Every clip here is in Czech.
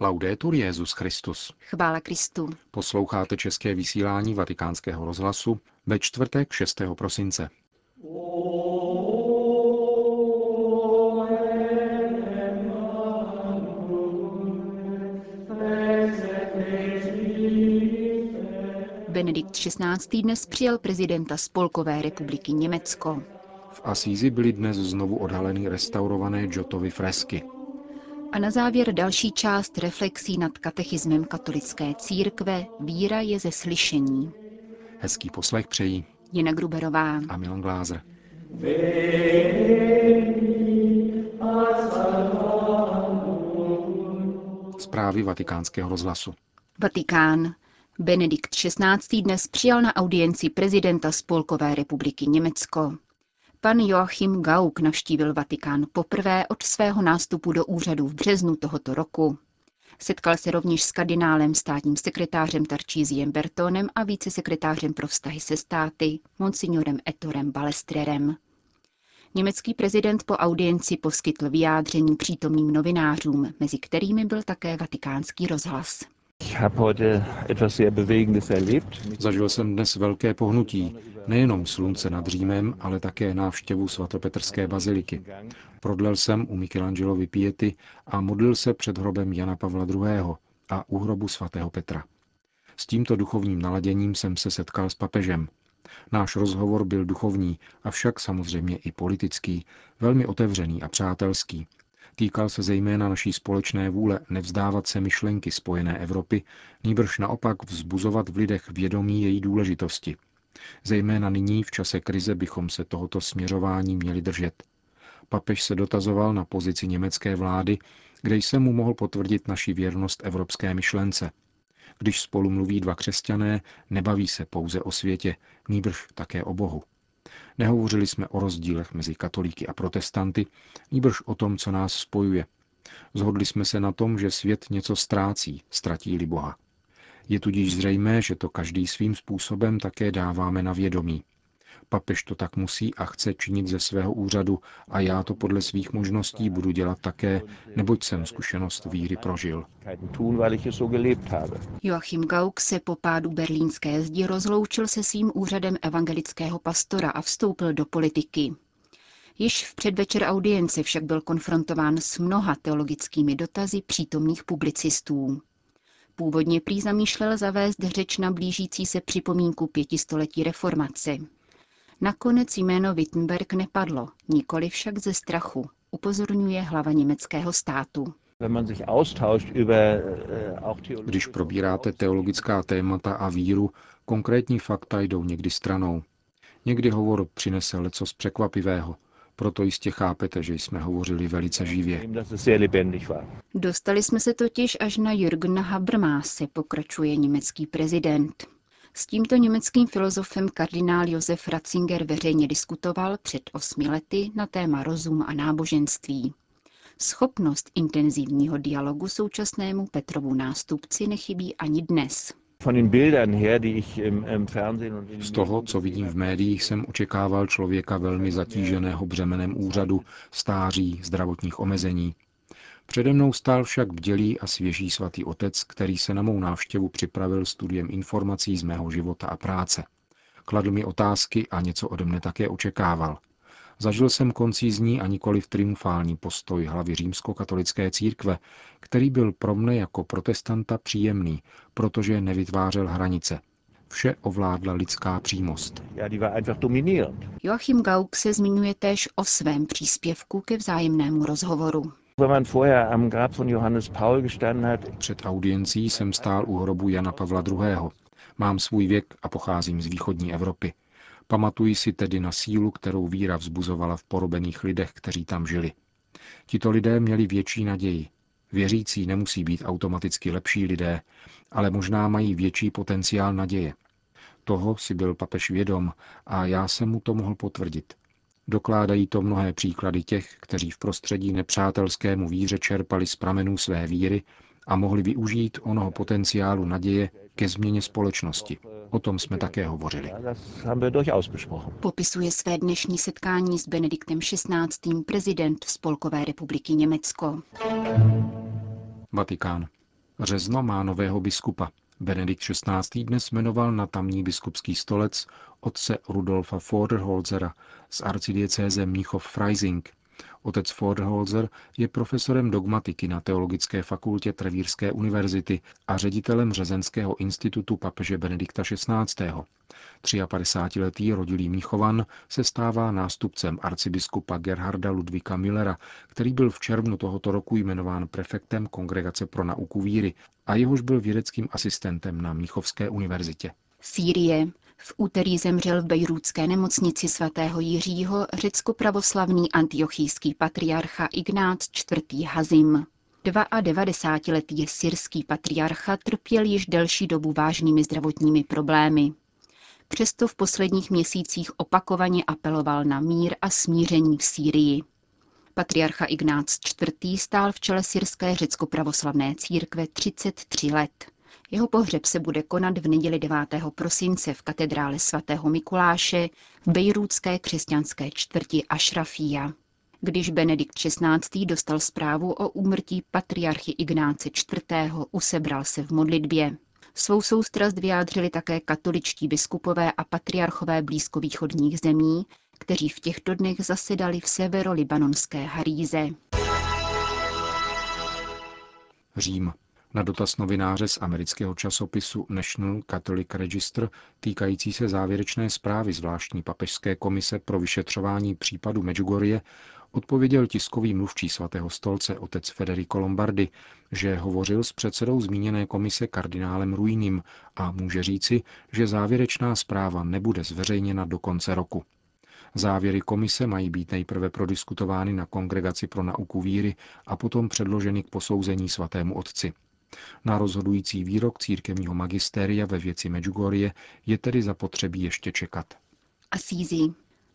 Laudetur Jezus Christus. Chvála Kristu. Posloucháte české vysílání Vatikánského rozhlasu ve čtvrtek 6. prosince. Benedikt XVI. dnes přijal prezidenta Spolkové republiky Německo. V Asízi byly dnes znovu odhaleny restaurované Jotovy fresky. A na závěr další část reflexí nad katechismem katolické církve Víra je ze slyšení. Hezký poslech přejí Jena Gruberová. a Milan Glázer. Zprávy vatikánského rozhlasu. Vatikán. Benedikt XVI. dnes přijal na audienci prezidenta Spolkové republiky Německo. Pan Joachim Gauck navštívil Vatikán poprvé od svého nástupu do úřadu v březnu tohoto roku. Setkal se rovněž s kardinálem státním sekretářem Tarčíziem Bertonem a vícesekretářem pro vztahy se státy, monsignorem Ettorem Balestrerem. Německý prezident po audienci poskytl vyjádření přítomným novinářům, mezi kterými byl také vatikánský rozhlas. Zažil jsem dnes velké pohnutí, nejenom slunce nad Římem, ale také návštěvu svatopetrské baziliky. Prodlel jsem u Michelangelovy piety a modlil se před hrobem Jana Pavla II. a u hrobu svatého Petra. S tímto duchovním naladěním jsem se setkal s papežem. Náš rozhovor byl duchovní, avšak samozřejmě i politický, velmi otevřený a přátelský. Týkal se zejména naší společné vůle nevzdávat se myšlenky spojené Evropy, nýbrž naopak vzbuzovat v lidech vědomí její důležitosti. Zejména nyní v čase krize bychom se tohoto směřování měli držet. Papež se dotazoval na pozici německé vlády, kde jsem mu mohl potvrdit naši věrnost evropské myšlence. Když spolu mluví dva křesťané, nebaví se pouze o světě, nýbrž také o Bohu. Nehovořili jsme o rozdílech mezi katolíky a protestanty, nýbrž o tom, co nás spojuje. Zhodli jsme se na tom, že svět něco ztrácí, ztratí-li Boha. Je tudíž zřejmé, že to každý svým způsobem také dáváme na vědomí. Papež to tak musí a chce činit ze svého úřadu a já to podle svých možností budu dělat také, neboť jsem zkušenost víry prožil. Joachim Gauck se po pádu berlínské zdi rozloučil se svým úřadem evangelického pastora a vstoupil do politiky. Již v předvečer audience však byl konfrontován s mnoha teologickými dotazy přítomných publicistů. Původně prý zamýšlel zavést řeč na blížící se připomínku pětistoletí reformace. Nakonec jméno Wittenberg nepadlo, nikoli však ze strachu, upozorňuje hlava německého státu. Když probíráte teologická témata a víru, konkrétní fakta jdou někdy stranou. Někdy hovor přinese leco z překvapivého, proto jistě chápete, že jsme hovořili velice živě. Dostali jsme se totiž až na Jürgena Habermase, pokračuje německý prezident. S tímto německým filozofem kardinál Josef Ratzinger veřejně diskutoval před osmi lety na téma rozum a náboženství. Schopnost intenzivního dialogu současnému Petrovu nástupci nechybí ani dnes. Z toho, co vidím v médiích, jsem očekával člověka velmi zatíženého břemenem úřadu, stáří, zdravotních omezení. Přede mnou stál však bdělý a svěží svatý otec, který se na mou návštěvu připravil studiem informací z mého života a práce. Kladl mi otázky a něco ode mne také očekával. Zažil jsem koncízní a nikoli v triumfální postoj hlavy římskokatolické církve, který byl pro mne jako protestanta příjemný, protože nevytvářel hranice. Vše ovládla lidská přímost. Joachim Gauck se zmiňuje též o svém příspěvku ke vzájemnému rozhovoru. Před audiencí jsem stál u hrobu Jana Pavla II. Mám svůj věk a pocházím z východní Evropy. Pamatuji si tedy na sílu, kterou víra vzbuzovala v porobených lidech, kteří tam žili. Tito lidé měli větší naději. Věřící nemusí být automaticky lepší lidé, ale možná mají větší potenciál naděje. Toho si byl papež vědom a já jsem mu to mohl potvrdit. Dokládají to mnohé příklady těch, kteří v prostředí nepřátelskému víře čerpali z pramenů své víry a mohli využít onoho potenciálu naděje ke změně společnosti. O tom jsme také hovořili. Popisuje své dnešní setkání s Benediktem XVI. prezident Spolkové republiky Německo. Vatikán. Řezno má nového biskupa. Benedikt XVI. dnes jmenoval na tamní biskupský stolec otce Rudolfa Vorderholzera z arcidiecéze Mnichov-Freising. Otec Vorderholzer je profesorem dogmatiky na Teologické fakultě Trevírské univerzity a ředitelem Řezenského institutu papeže Benedikta XVI. 53-letý rodilý Mnichovan se stává nástupcem arcibiskupa Gerharda Ludvika Millera, který byl v červnu tohoto roku jmenován prefektem Kongregace pro nauku víry a jehož byl vědeckým asistentem na Mnichovské univerzitě. Sýrie. V úterý zemřel v bejrůdské nemocnici svatého Jiřího řecko-pravoslavný antiochijský patriarcha Ignác IV. Hazim. 92-letý syrský patriarcha trpěl již delší dobu vážnými zdravotními problémy. Přesto v posledních měsících opakovaně apeloval na mír a smíření v Sýrii. Patriarcha Ignác IV. stál v čele syrské řecko-pravoslavné církve 33 let. Jeho pohřeb se bude konat v neděli 9. prosince v katedrále svatého Mikuláše v bejrůdské křesťanské čtvrti Ašrafia. Když Benedikt XVI. dostal zprávu o úmrtí patriarchy Ignáce IV., usebral se v modlitbě. Svou soustrast vyjádřili také katoličtí biskupové a patriarchové blízkovýchodních zemí, kteří v těchto dnech zasedali v severolibanonské Haríze. Řím. Na dotaz novináře z amerického časopisu National Catholic Register týkající se závěrečné zprávy zvláštní papežské komise pro vyšetřování případu Medjugorje odpověděl tiskový mluvčí svatého stolce otec Federico Lombardi, že hovořil s předsedou zmíněné komise kardinálem Ruinim a může říci, že závěrečná zpráva nebude zveřejněna do konce roku. Závěry komise mají být nejprve prodiskutovány na Kongregaci pro nauku víry a potom předloženy k posouzení svatému otci. Na rozhodující výrok církevního magistéria ve věci Medjugorje je tedy zapotřebí ještě čekat. Asízi.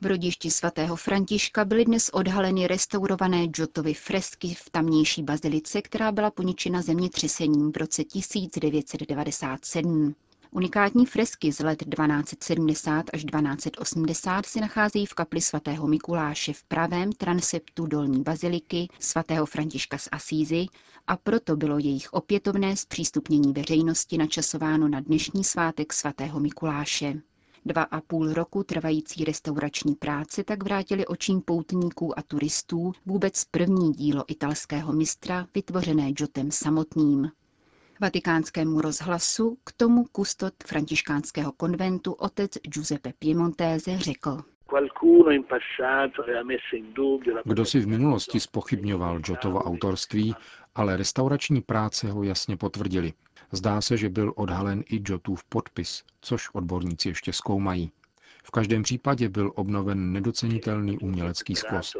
V rodišti svatého Františka byly dnes odhaleny restaurované Jotovy fresky v tamnější bazilice, která byla poničena zemětřesením v roce 1997. Unikátní fresky z let 1270 až 1280 se nacházejí v kapli svatého Mikuláše v pravém transeptu dolní baziliky svatého Františka z Asízy a proto bylo jejich opětovné zpřístupnění veřejnosti načasováno na dnešní svátek svatého Mikuláše. Dva a půl roku trvající restaurační práce tak vrátili očím poutníků a turistů vůbec první dílo italského mistra, vytvořené Jotem samotným. Vatikánskému rozhlasu k tomu kustot františkánského konventu otec Giuseppe Piemontese řekl. Kdo si v minulosti spochybňoval Jotovo autorství, ale restaurační práce ho jasně potvrdili. Zdá se, že byl odhalen i Jotův podpis, což odborníci ještě zkoumají. V každém případě byl obnoven nedocenitelný umělecký sklost.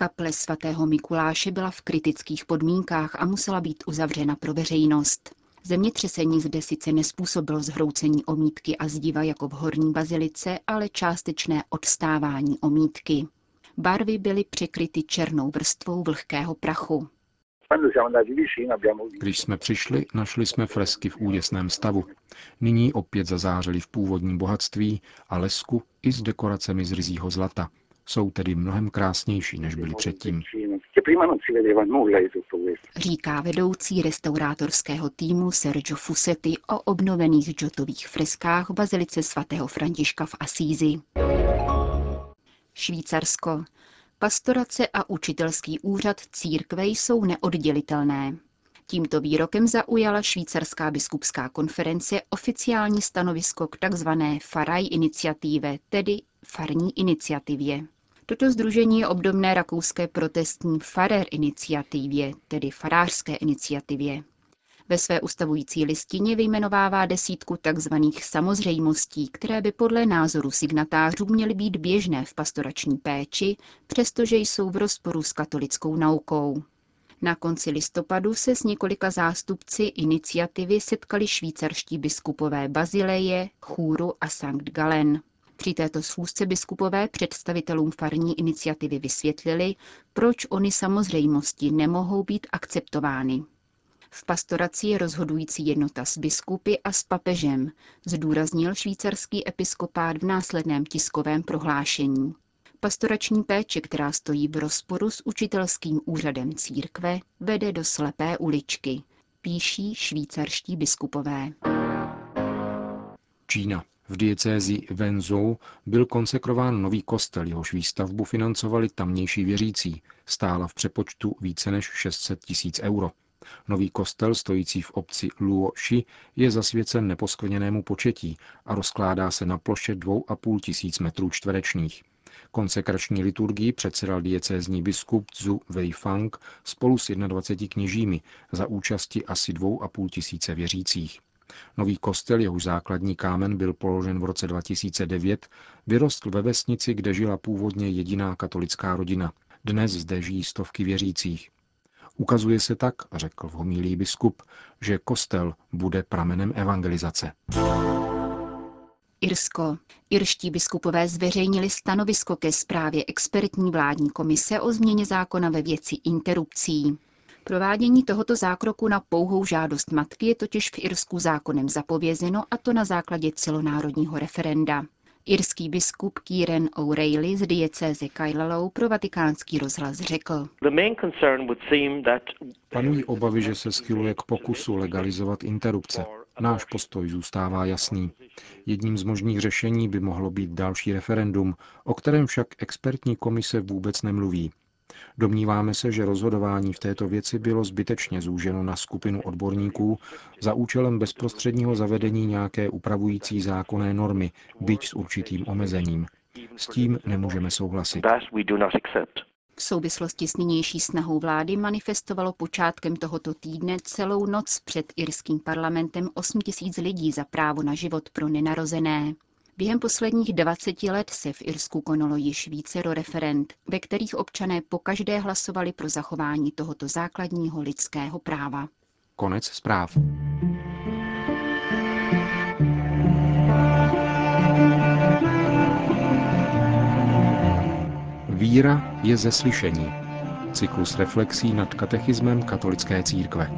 Kaple svatého Mikuláše byla v kritických podmínkách a musela být uzavřena pro veřejnost. Zemětřesení zde sice nespůsobilo zhroucení omítky a zdiva jako v horní bazilice, ale částečné odstávání omítky. Barvy byly překryty černou vrstvou vlhkého prachu. Když jsme přišli, našli jsme fresky v úděsném stavu. Nyní opět zazářily v původním bohatství a lesku i s dekoracemi z rizího zlata. Jsou tedy mnohem krásnější, než byly předtím. Říká vedoucí restaurátorského týmu Sergio Fusetti o obnovených džotových freskách v bazilice svatého Františka v Asízi. Švýcarsko. Pastorace a učitelský úřad církve jsou neoddělitelné. Tímto výrokem zaujala švýcarská biskupská konference oficiální stanovisko k tzv. Faraj iniciative, tedy farní iniciativě. Toto združení je obdobné rakouské protestní Farer iniciativě, tedy farářské iniciativě. Ve své ustavující listině vyjmenovává desítku tzv. samozřejmostí, které by podle názoru signatářů měly být běžné v pastorační péči, přestože jsou v rozporu s katolickou naukou. Na konci listopadu se s několika zástupci iniciativy setkali švýcarští biskupové Bazileje, Chůru a Sankt Galen. Při této schůzce biskupové představitelům farní iniciativy vysvětlili, proč oni samozřejmosti nemohou být akceptovány. V pastoraci je rozhodující jednota s biskupy a s papežem, zdůraznil švýcarský episkopát v následném tiskovém prohlášení. Pastorační péče, která stojí v rozporu s učitelským úřadem církve, vede do slepé uličky, píší švýcarští biskupové. Čína. V diecézi Wenzhou byl konsekrován nový kostel, jehož výstavbu financovali tamnější věřící. Stála v přepočtu více než 600 tisíc euro. Nový kostel stojící v obci Luoši je zasvěcen neposkvrněnému početí a rozkládá se na ploše 2,5 tisíc metrů čtverečních. Konsekrační liturgii předsedal diecézní biskup Zhu Weifang spolu s 21 kněžími za účasti asi 2,5 tisíce věřících. Nový kostel, jehož základní kámen byl položen v roce 2009, vyrostl ve vesnici, kde žila původně jediná katolická rodina. Dnes zde žijí stovky věřících. Ukazuje se tak, řekl v homílí biskup, že kostel bude pramenem evangelizace. Irsko. Irští biskupové zveřejnili stanovisko ke zprávě expertní vládní komise o změně zákona ve věci interrupcí. Provádění tohoto zákroku na pouhou žádost matky je totiž v Irsku zákonem zapovězeno a to na základě celonárodního referenda. Irský biskup Kieran O'Reilly z diecéze Kailalou pro vatikánský rozhlas řekl. Panují obavy, že se schyluje k pokusu legalizovat interrupce. Náš postoj zůstává jasný. Jedním z možných řešení by mohlo být další referendum, o kterém však expertní komise vůbec nemluví. Domníváme se, že rozhodování v této věci bylo zbytečně zúženo na skupinu odborníků za účelem bezprostředního zavedení nějaké upravující zákonné normy, byť s určitým omezením. S tím nemůžeme souhlasit. V souvislosti s nynější snahou vlády manifestovalo počátkem tohoto týdne celou noc před irským parlamentem 8 tisíc lidí za právo na život pro nenarozené. Během posledních 20 let se v Irsku konalo již vícero referent, ve kterých občané pokaždé hlasovali pro zachování tohoto základního lidského práva. Konec zpráv. Víra je ze slyšení. Cyklus reflexí nad katechismem katolické církve.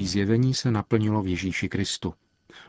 Boží zjevení se naplnilo v Ježíši Kristu.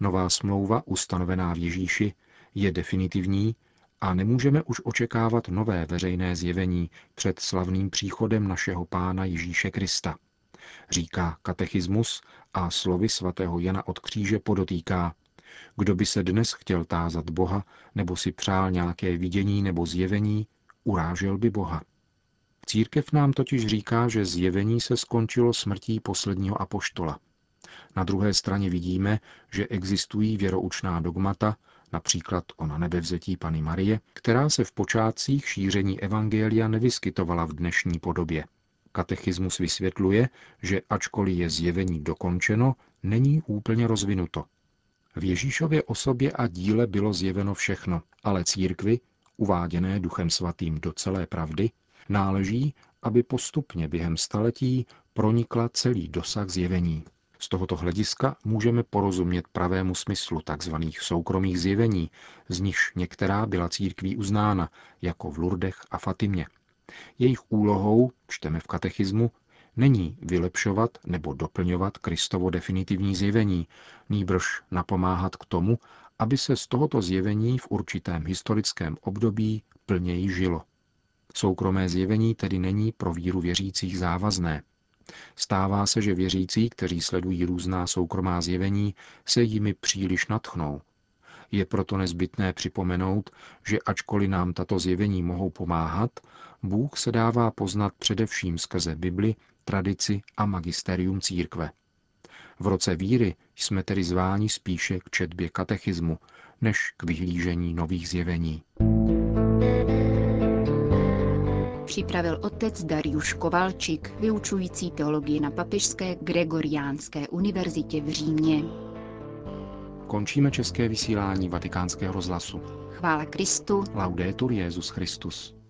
Nová smlouva, ustanovená v Ježíši, je definitivní a nemůžeme už očekávat nové veřejné zjevení před slavným příchodem našeho Pána Ježíše Krista. Říká katechismus a slovy svatého Jana od kříže podotýká, kdo by se dnes chtěl tázat Boha nebo si přál nějaké vidění nebo zjevení, urážel by Boha. Církev nám totiž říká, že zjevení se skončilo smrtí posledního apoštola. Na druhé straně vidíme, že existují věroučná dogmata, například o na nebevzetí Pany Marie, která se v počátcích šíření evangelia nevyskytovala v dnešní podobě. Katechismus vysvětluje, že ačkoliv je zjevení dokončeno, není úplně rozvinuto. V Ježíšově osobě a díle bylo zjeveno všechno, ale církvi, uváděné Duchem Svatým do celé pravdy, náleží, aby postupně během staletí pronikla celý dosah zjevení. Z tohoto hlediska můžeme porozumět pravému smyslu tzv. soukromých zjevení, z nichž některá byla církví uznána, jako v Lurdech a Fatimě. Jejich úlohou, čteme v katechismu, není vylepšovat nebo doplňovat Kristovo definitivní zjevení, nýbrž napomáhat k tomu, aby se z tohoto zjevení v určitém historickém období plněji žilo. Soukromé zjevení tedy není pro víru věřících závazné. Stává se, že věřící, kteří sledují různá soukromá zjevení, se jimi příliš natchnou. Je proto nezbytné připomenout, že ačkoliv nám tato zjevení mohou pomáhat, Bůh se dává poznat především skrze Bibli, tradici a magisterium církve. V roce víry jsme tedy zváni spíše k četbě katechismu, než k vyhlížení nových zjevení. Připravil otec Dariuš Kovalčik, vyučující teologii na Papežské Gregoriánské univerzitě v Římě. Končíme české vysílání vatikánského rozhlasu. Chvála Kristu. Laudetur Jezus Christus.